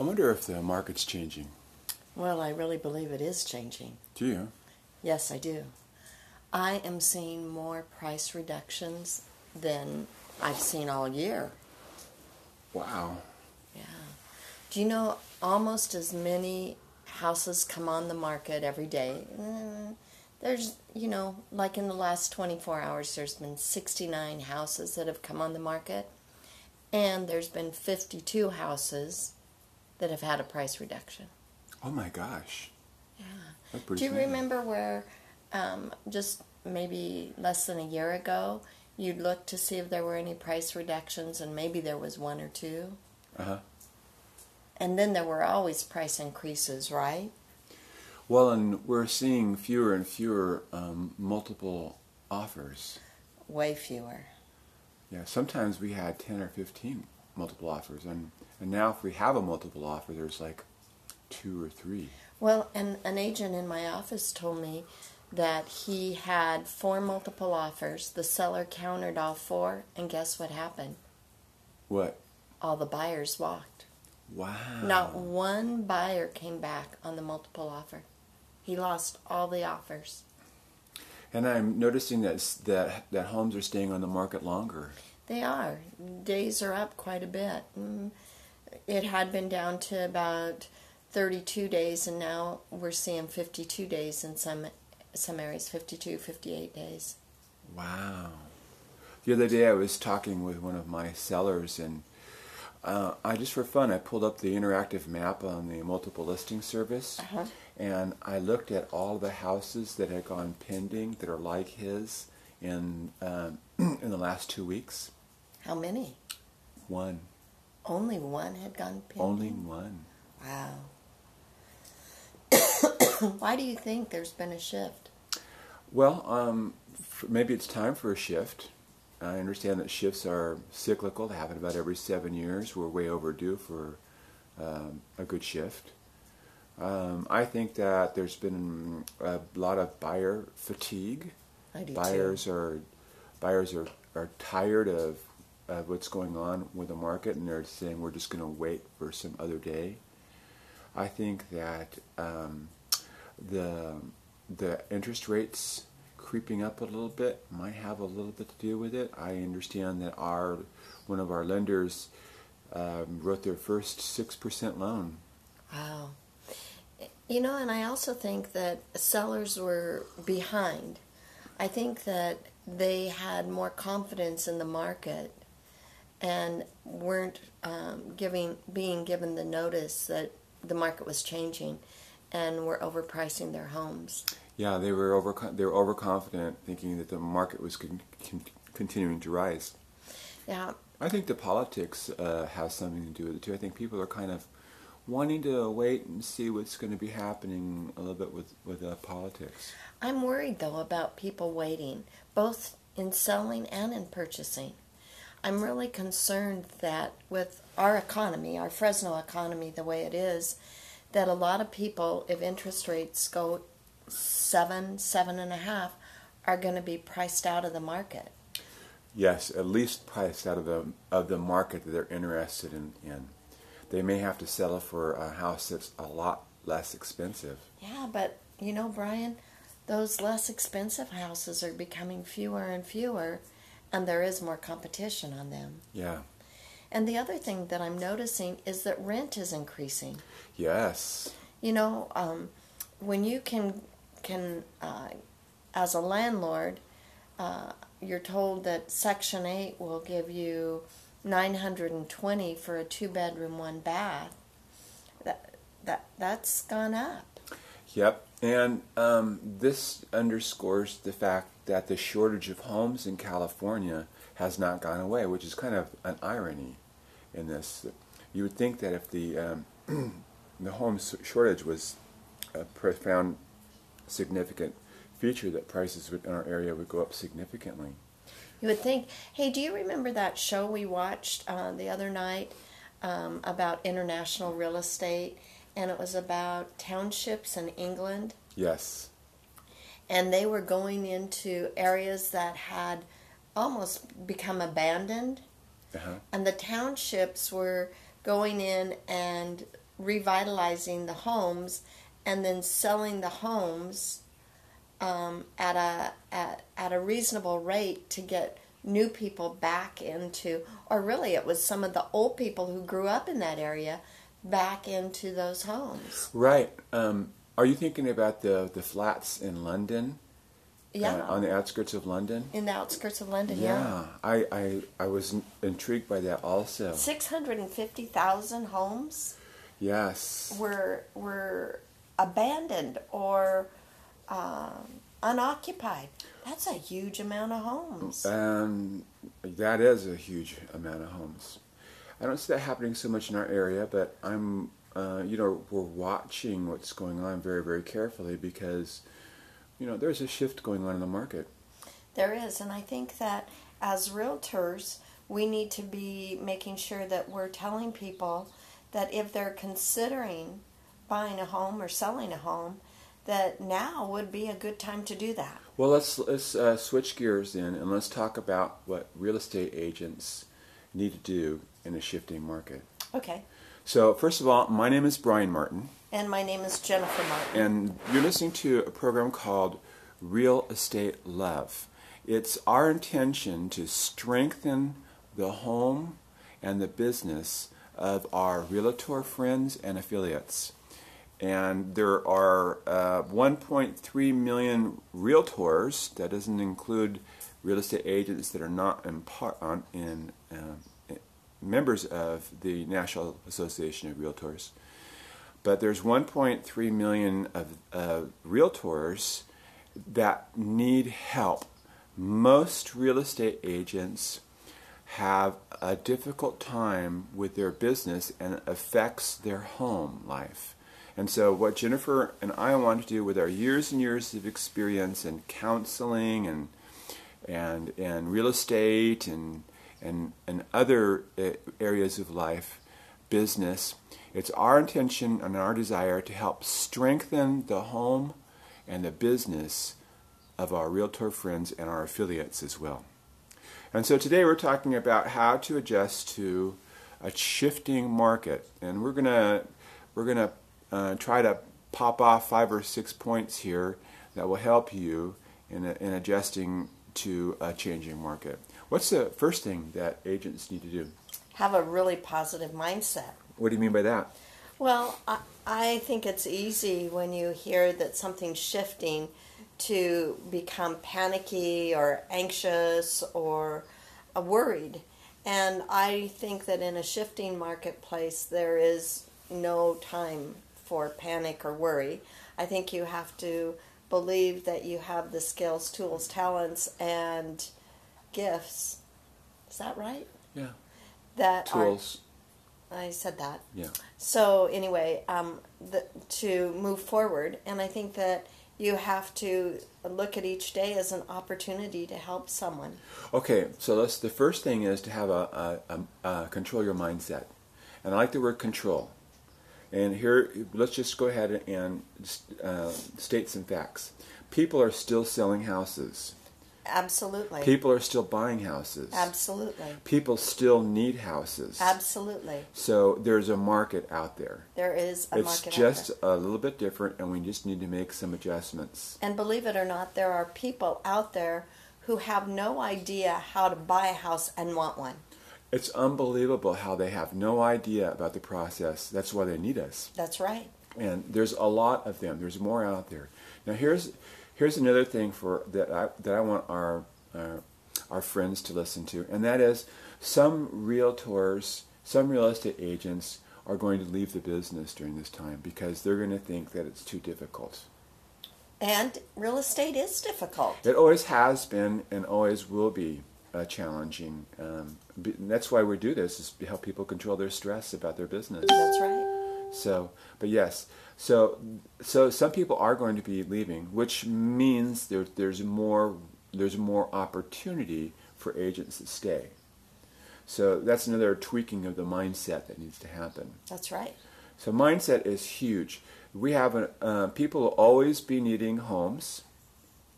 I wonder if the market's changing. Well, I really believe it is changing. Do you? Yes, I do. I am seeing more price reductions than I've seen all year. Wow. Yeah. Do you know almost as many houses come on the market every day? Mm, There's, you know, like in the last 24 hours, there's been 69 houses that have come on the market, and there's been 52 houses that have had a price reduction. Oh my gosh. Yeah. Do you remember where um, just maybe less than a year ago you'd look to see if there were any price reductions and maybe there was one or two? Uh-huh. And then there were always price increases, right? Well, and we're seeing fewer and fewer um, multiple offers. Way fewer. Yeah, sometimes we had 10 or 15 multiple offers, and, and now if we have a multiple offer, there's like two or three. Well, and an agent in my office told me that he had four multiple offers. The seller countered all four, and guess what happened? What? All the buyers walked. Wow. Not one buyer came back on the multiple offer. He lost all the offers. And I'm noticing that, that, that homes are staying on the market longer. They are. Days are up quite a bit. Mm, It had been down to about 32 days, and now we're seeing 52 days in some some areas, 52, 58 days. Wow. The other day I was talking with one of my sellers and uh, I just for fun I pulled up the interactive map on the multiple listing service Uh-huh. and I looked at all the houses that had gone pending that are like his in um, in the last two weeks. How many? One, Only one had gone pending. only one. Wow. Why do you think there's been a shift? Well, um, maybe it's time for a shift. I understand that shifts are cyclical; they happen about every seven years. We're way overdue for um, a good shift. Um, I think that there's been a lot of buyer fatigue. I do Buyers too. are buyers are, are tired of, of what's going on with the market, and they're saying we're just going to wait for some other day. I think that um, the the interest rates creeping up a little bit might have a little bit to do with it. I understand that our one of our lenders um, wrote their first six percent loan. Wow. You know, and I also think that sellers were behind. I think that they had more confidence in the market and weren't um, giving being given the notice that the market was changing and were overpricing their homes. Yeah, they were over they were overconfident, thinking that the market was con- con- continuing to rise. Yeah, I think the politics uh, has something to do with it too. I think people are kind of wanting to wait and see what's going to be happening a little bit with with uh, politics. I'm worried though about people waiting, both in selling and in purchasing. I'm really concerned that with our economy, our Fresno economy, the way it is, that a lot of people, if interest rates go seven, seven and a half, are going to be priced out of the market. Yes, at least priced out of the of the market that they're interested in. in. They may have to settle for a house that's a lot less expensive. Yeah, but you know, Brian, those less expensive houses are becoming fewer and fewer, and there is more competition on them. Yeah. And the other thing that I'm noticing is that rent is increasing. Yes. You know, um, when you can can uh, as a landlord, uh, you're told that Section Eight will give you nine hundred and twenty for a two bedroom, one bath. That that that's gone up. Yep. And um, this underscores the fact that the shortage of homes in California has not gone away, which is kind of an irony in this. You would think that if the um, the home shortage was a profound, significant feature, that prices in our area would go up significantly. You would think, hey, do you remember that show we watched uh, the other night um, about international real estate? And it was about townships in England. Yes. And they were going into areas that had almost become abandoned. Uh-huh. And the townships were going in and revitalizing the homes and then selling the homes um, at a at, at a reasonable rate to get new people back into or really it was some of the old people who grew up in that area back into those homes Right. Um, are you thinking about the the flats in London? yeah Uh, on the outskirts of London. in the outskirts of london yeah, I, I I was intrigued by that also. 650000 homes Yes. were were abandoned or um, unoccupied that's a huge amount of homes Um, that is a huge amount of homes. I don't see that happening so much in our area, but I'm, uh, you know, we're watching what's going on very, very carefully because, you know, there's a shift going on in the market. There is, and I think that as realtors, we need to be making sure that we're telling people that if they're considering buying a home or selling a home, that now would be a good time to do that. Well, let's let's uh, switch gears then, and let's talk about what real estate agents need to do in a shifting market. Okay. So, first of all, my name is Brian Martin. And my name is Jennifer Martin. and you're listening to a program called Real Estate Love. It's our intention to strengthen the home and the business of our realtor friends and affiliates. And there are uh, 1.3 million realtors. That doesn't include real estate agents that are not in, part, on, in uh, members of the National Association of Realtors but there's 1.3 million of uh, realtors that need help. Most real estate agents have a difficult time with their business and affects their home life. And so, what Jennifer and I want to do with our years and years of experience in counseling and and and real estate and and and other uh, areas of life, business, it's our intention and our desire to help strengthen the home and the business of our realtor friends and our affiliates as well. And so today we're talking about how to adjust to a shifting market, and we're gonna we're gonna uh, try to pop off five or six points here that will help you in, in adjusting to a changing market. What's the first thing that agents need to do? Have a really positive mindset. What do you mean by that? Well, I, I think it's easy when you hear that something's shifting to become panicky or anxious or uh, worried. And I think that in a shifting marketplace, there is no time for panic or worry. I think you have to believe that you have the skills, tools, talents, and gifts. Is that right? Yeah. That Tools. are. I said that. Yeah. So anyway, um, the, to move forward, and I think that you have to look at each day as an opportunity to help someone. Okay, so let's. The first thing is to have a, a, a, a control your mindset, and I like the word control. And here, let's just go ahead and uh, state some facts. People are still selling houses. Absolutely. People are still buying houses. Absolutely. People still need houses. Absolutely. So there's a market out there. There is a It's market out just a little bit different, and we just need to make some adjustments. And believe it or not, there are people out there who have no idea how to buy a house and want one. It's unbelievable how they have no idea about the process. That's why they need us. That's right. and there's a lot of them. There's more out there. Now here's here's another thing for that I that I want our uh, our friends to listen to, and that is some realtors, some real estate agents are going to leave the business during this time because they're going to think that it's too difficult. And real estate is difficult. It always has been and always will be uh, challenging. Um, that's why we do this is to help people control their stress about their business. That's right. So, but yes, so so some people are going to be leaving, which means there, there's more there's more opportunity for agents to stay. So that's another tweaking of the mindset that needs to happen. That's right. So mindset is huge. We have a, uh, people will always be needing homes,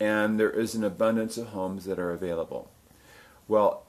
and there is an abundance of homes that are available. Well,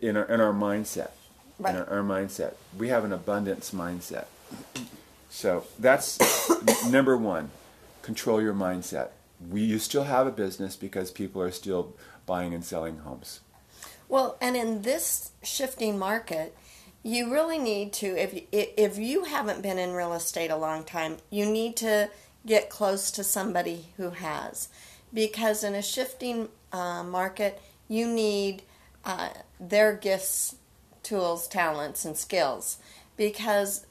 in our in our mindset, Right. in our, our mindset, we have an abundance mindset. So that's number one. Control your mindset. We you still have a business because people are still buying and selling homes. Well, and in this shifting market, you really need to if if you haven't been in real estate a long time, you need to get close to somebody who has, because in a shifting uh, market, you need uh, their gifts, tools, talents, and skills, because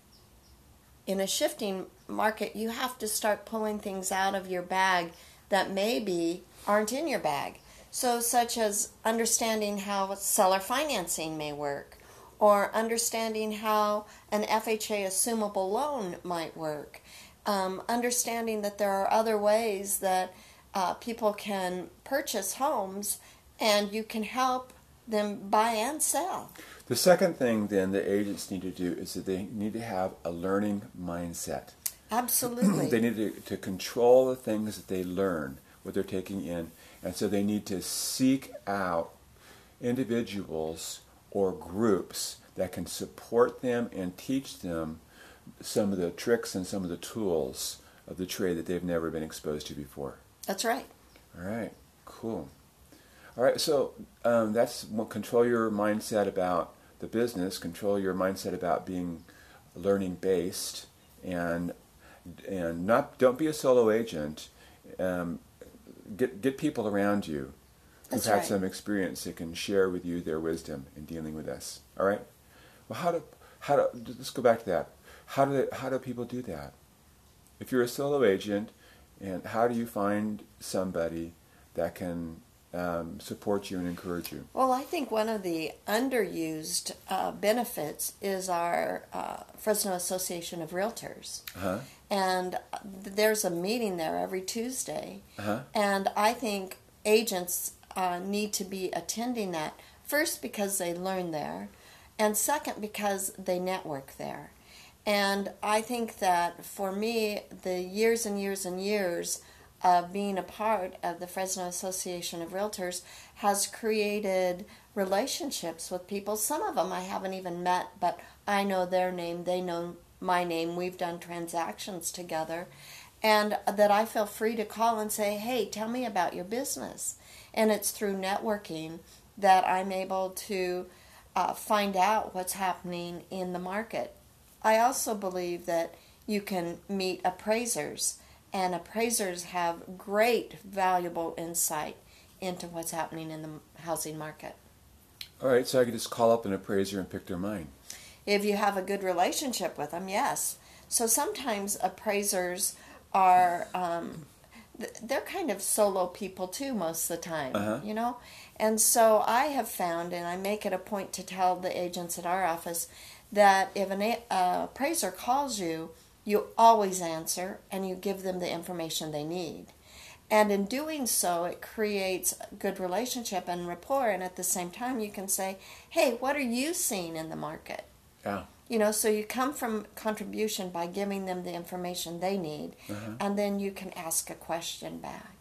in a shifting market, you have to start pulling things out of your bag that maybe aren't in your bag. So, such as understanding how seller financing may work, or understanding how an FHA assumable loan might work, um, understanding that there are other ways that uh, people can purchase homes and you can help them buy and sell. The second thing, then, the agents need to do is that they need to have a learning mindset. Absolutely. they need to, to control the things that they learn, what they're taking in, and so they need to seek out individuals or groups that can support them and teach them some of the tricks and some of the tools of the trade that they've never been exposed to before. That's right. All right, cool. All right, so um, that's control your mindset about the business, control your mindset about being learning based, and and not don't be a solo agent. Um, get get people around you who've That's had right. some experience that can share with you their wisdom in dealing with this. All right. Well, how do how do let's go back to that. How do they, how do people do that? If you're a solo agent, and how do you find somebody that can um, support you and encourage you? Well, I think one of the underused uh, benefits is our uh, Fresno Association of Realtors. Uh-huh. And there's a meeting there every Tuesday. Uh-huh. And I think agents uh, need to be attending that first because they learn there, and second because they network there. And I think that for me, the years and years and years of being a part of the Fresno Association of Realtors has created relationships with people. Some of them I haven't even met, but I know their name, they know my name. We've done transactions together. And that I feel free to call and say, hey, tell me about your business. And it's through networking that I'm able to uh, find out what's happening in the market. I also believe that you can meet appraisers, and appraisers have great, valuable insight into what's happening in the housing market. All right, so I could just call up an appraiser and pick their mind. If you have a good relationship with them, yes. So sometimes appraisers are um, they're kind of solo people too, most of the time, Uh-huh. you know? And so I have found, and I make it a point to tell the agents at our office, that if an a- uh, appraiser calls you, you always answer and you give them the information they need. And in doing so, it creates a good relationship and rapport. And at the same time, you can say, hey, what are you seeing in the market? Yeah. You know, so you come from contribution by giving them the information they need, uh-huh. and then you can ask a question back.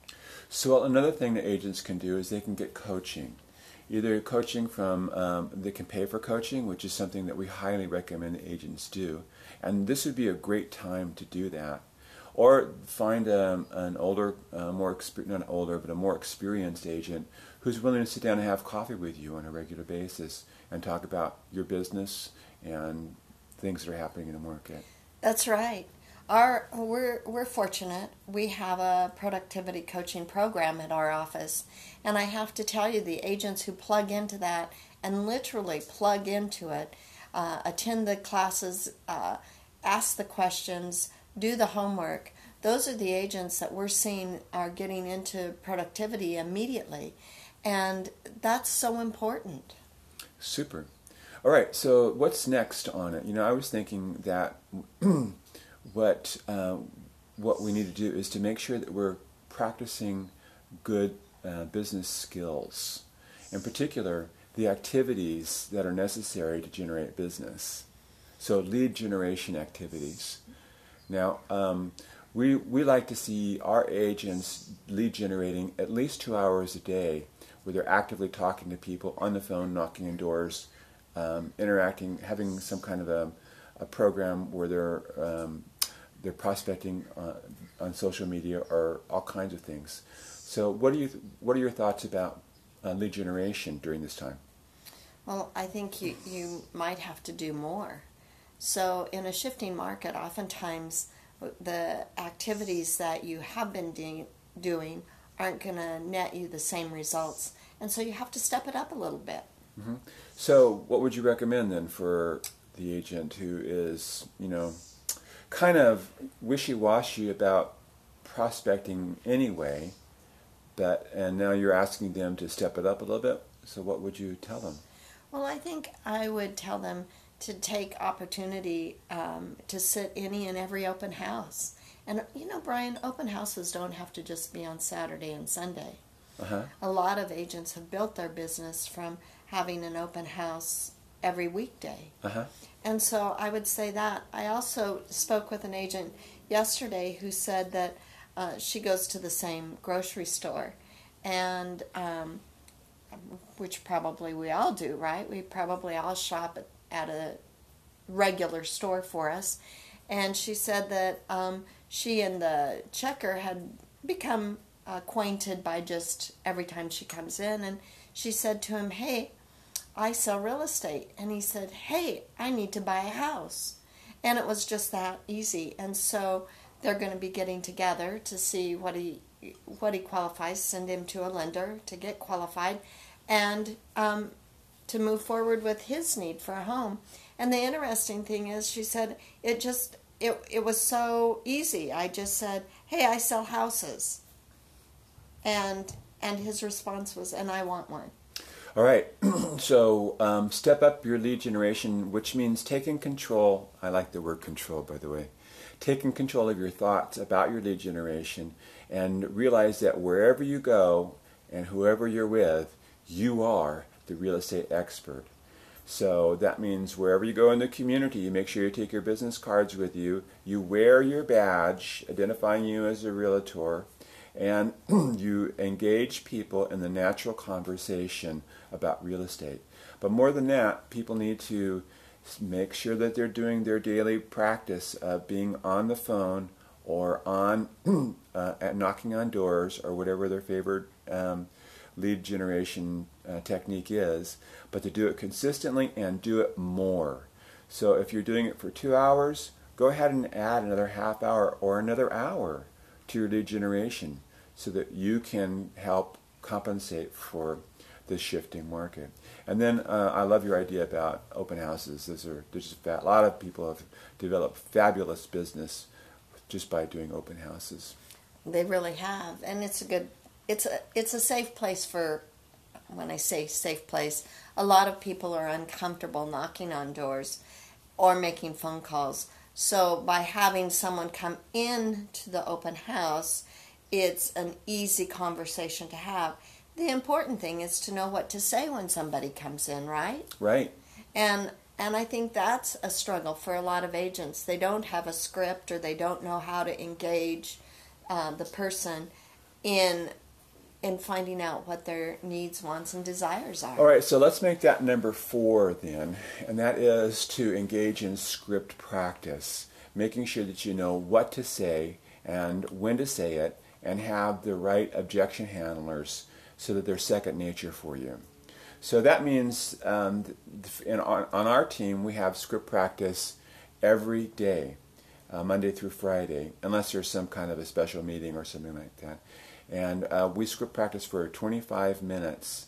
So another thing that agents can do is they can get coaching, either coaching from um, they can pay for coaching, which is something that we highly recommend agents do, and this would be a great time to do that, or find um, an older, uh, more exper- not older, but a more experienced agent who's willing to sit down and have coffee with you on a regular basis and talk about your business and things that are happening in the market. That's right. Our we're we're fortunate. We have a productivity coaching program at our office, and I have to tell you, the agents who plug into that and literally plug into it, uh, attend the classes, uh, ask the questions, do the homework. Those are the agents that we're seeing are getting into productivity immediately, and that's so important. Super. All right. So what's next on it? You know, I was thinking that what uh, what we need to do is to make sure that we're practicing good uh, business skills, in particular the activities that are necessary to generate business. So lead generation activities. Now, um, we we like to see our agents lead generating at least two hours a day, where they're actively talking to people on the phone, knocking on doors, um, interacting, having some kind of a, a program where they're um, they're prospecting uh, on social media or all kinds of things. So, what do you what are your thoughts about uh, lead generation during this time? Well, I think you, you might have to do more. So, in a shifting market, oftentimes the activities that you have been de- doing aren't going to net you the same results. And so you have to step it up a little bit. Mm-hmm. So, what would you recommend then for the agent who is, you know, kind of wishy washy about prospecting anyway, but and now you're asking them to step it up a little bit? So, what would you tell them? Well, I think I would tell them to take opportunity um, to sit any and every open house. And you know, Brian, open houses don't have to just be on Saturday and Sunday. Uh-huh. A lot of agents have built their business from having an open house every weekday. Uh-huh. And so I would say that. I also spoke with an agent yesterday who said that uh, she goes to the same grocery store, and um, which probably we all do, right? We probably all shop at, at a regular store for us. And she said that um, she and the checker had become acquainted by just every time she comes in. And she said to him, Hey, I sell real estate. And he said, Hey, I need to buy a house. And it was just that easy. And so they're going to be getting together to see what he what he qualifies, send him to a lender to get qualified, and um, to move forward with his need for a home. And the interesting thing is, she said it just it it was so easy. I just said, "Hey, I sell houses," and and his response was, "And I want one." All right. so um, step up your lead generation, which means taking control. I like the word control, by the way. Taking control of your thoughts about your lead generation and realize that wherever you go and whoever you're with, you are the real estate expert. So that means wherever you go in the community, you make sure you take your business cards with you. You wear your badge identifying you as a realtor, and you engage people in the natural conversation about real estate. But more than that, people need to make sure that they're doing their daily practice of being on the phone or on uh, knocking on doors or whatever their favorite um, lead generation uh, technique is, but to do it consistently and do it more. So if you're doing it for two hours, go ahead and add another half hour or another hour to your lead generation so that you can help compensate for the shifting market. And then uh, I love your idea about open houses. There's a, there's a lot of people have developed fabulous business just by doing open houses. They really have, and it's a good, it's a it's a safe place for. When I say safe place, a lot of people are uncomfortable knocking on doors or making phone calls. So by having someone come in to the open house, it's an easy conversation to have. The important thing is to know what to say when somebody comes in, right? Right. And and I think that's a struggle for a lot of agents. They don't have a script or they don't know how to engage uh, the person in in finding out what their needs, wants, and desires are. All right, so let's make that number four then, and that is to engage in script practice, making sure that you know what to say and when to say it, and have the right objection handlers so that they're second nature for you. So that means um, in, on, on, our team, we have script practice every day, uh, Monday through Friday, unless there's some kind of a special meeting or something like that. And uh, we script practice for 25 minutes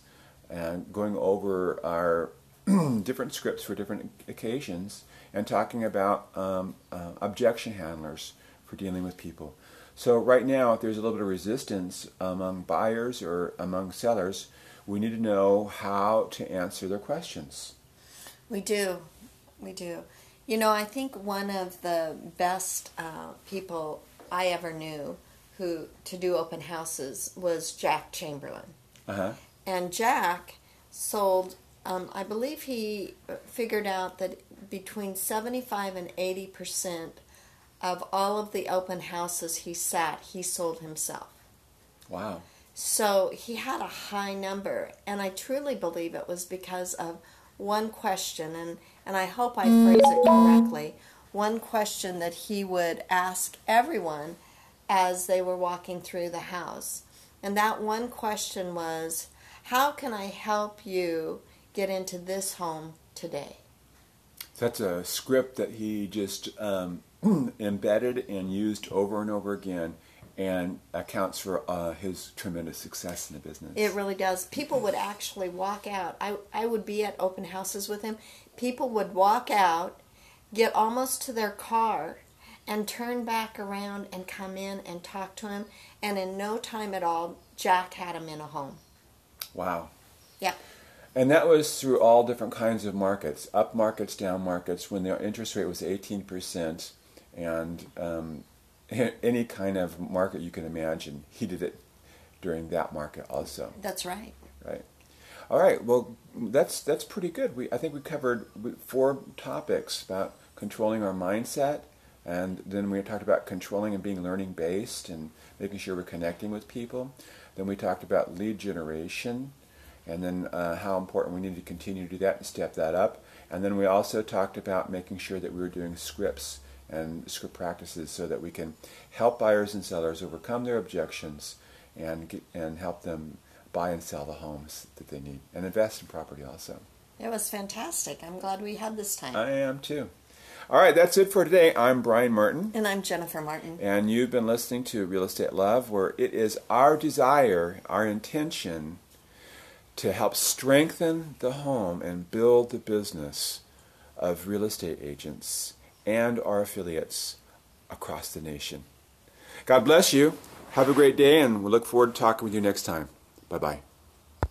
and going over our different scripts for different occasions and talking about um, uh, objection handlers for dealing with people. So right now, if there's a little bit of resistance among buyers or among sellers, we need to know how to answer their questions. We do. We do. You know, I think one of the best uh, people I ever knew who to do open houses was Jack Chamberlain. Uh-huh. And Jack sold, um, I believe he figured out that between 75 and 80 percent of all of the open houses he sat, he sold himself. Wow. So he had a high number, and I truly believe it was because of one question, and and I hope I phrase it correctly, one question that he would ask everyone as they were walking through the house. And that one question was, How can I help you get into this home today? That's a script that he just um, embedded and used over and over again and accounts for uh, his tremendous success in the business. It really does. People would actually walk out. I, I would be at open houses with him. People would walk out, get almost to their car, and turn back around and come in and talk to him. And in no time at all, Jack had him in a home. Wow. Yeah. And that was through all different kinds of markets, up markets, down markets, when the interest rate was 18%, and um, any kind of market you can imagine. He did it during that market also. That's right. Right. All right. Well, that's that's pretty good. We I think we covered four topics about controlling our mindset, and then we talked about controlling and being learning based, and making sure we're connecting with people. Then we talked about lead generation, and then uh, how important we need to continue to do that and step that up. And then we also talked about making sure that we were doing scripts and script practices so that we can help buyers and sellers overcome their objections and get, and help them buy and sell the homes that they need and invest in property also. It was fantastic. I'm glad we had this time. I am too. All right, that's it for today. I'm Brian Martin. And I'm Jennifer Martin. And you've been listening to Real Estate Love, where it is our desire, our intention to help strengthen the home and build the business of real estate agents and our affiliates across the nation. God bless you. Have a great day, and we look forward to talking with you next time. Bye bye.